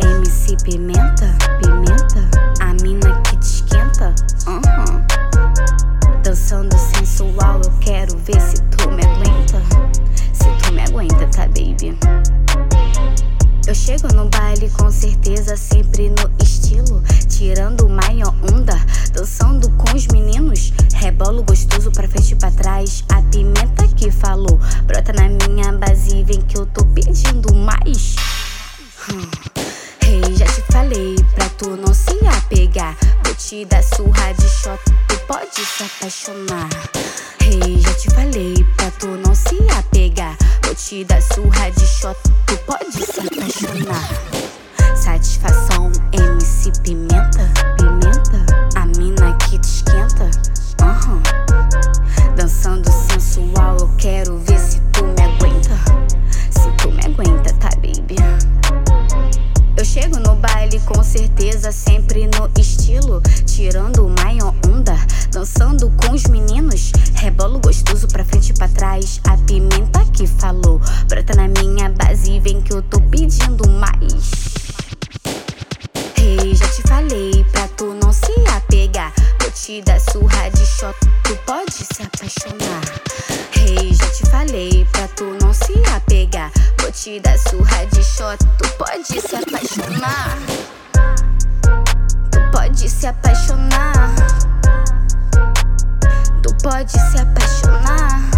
MC Pimenta, pimenta, a mina que te esquenta. Uhum. Dançando sensual, eu quero ver se tu me aguenta. Se tu me aguenta, tá, baby? Eu chego no baile com certeza, sempre no estilo. Tirando maior onda, dançando com os meninos. Rebolo gostoso pra frente e pra trás. A pimenta que falou, brota na minha base, vem que eu tô pedindo te dar surra de shot, tu pode se apaixonar. Hey, já te falei pra tu não se apegar. Vou te dar surra de shot, tu pode se apaixonar. Satisfação MC Pimenta, pimenta, a mina que te esquenta. Uhum. Dançando sensual, eu quero ver baile com certeza, sempre no estilo. Tirando maior onda, dançando com os meninos. Rebolo gostoso pra frente e pra trás. A pimenta que falou, brota na minha base, vem que eu tô pedindo mais. Hey, já te falei pra tu não se apegar. Vou te dar surra de shot, tu pode se apaixonar. Hey, já te falei pra tu não se apegar. Vou te dar surra de shot, tu pode se apaixonar. Tu pode se apaixonar.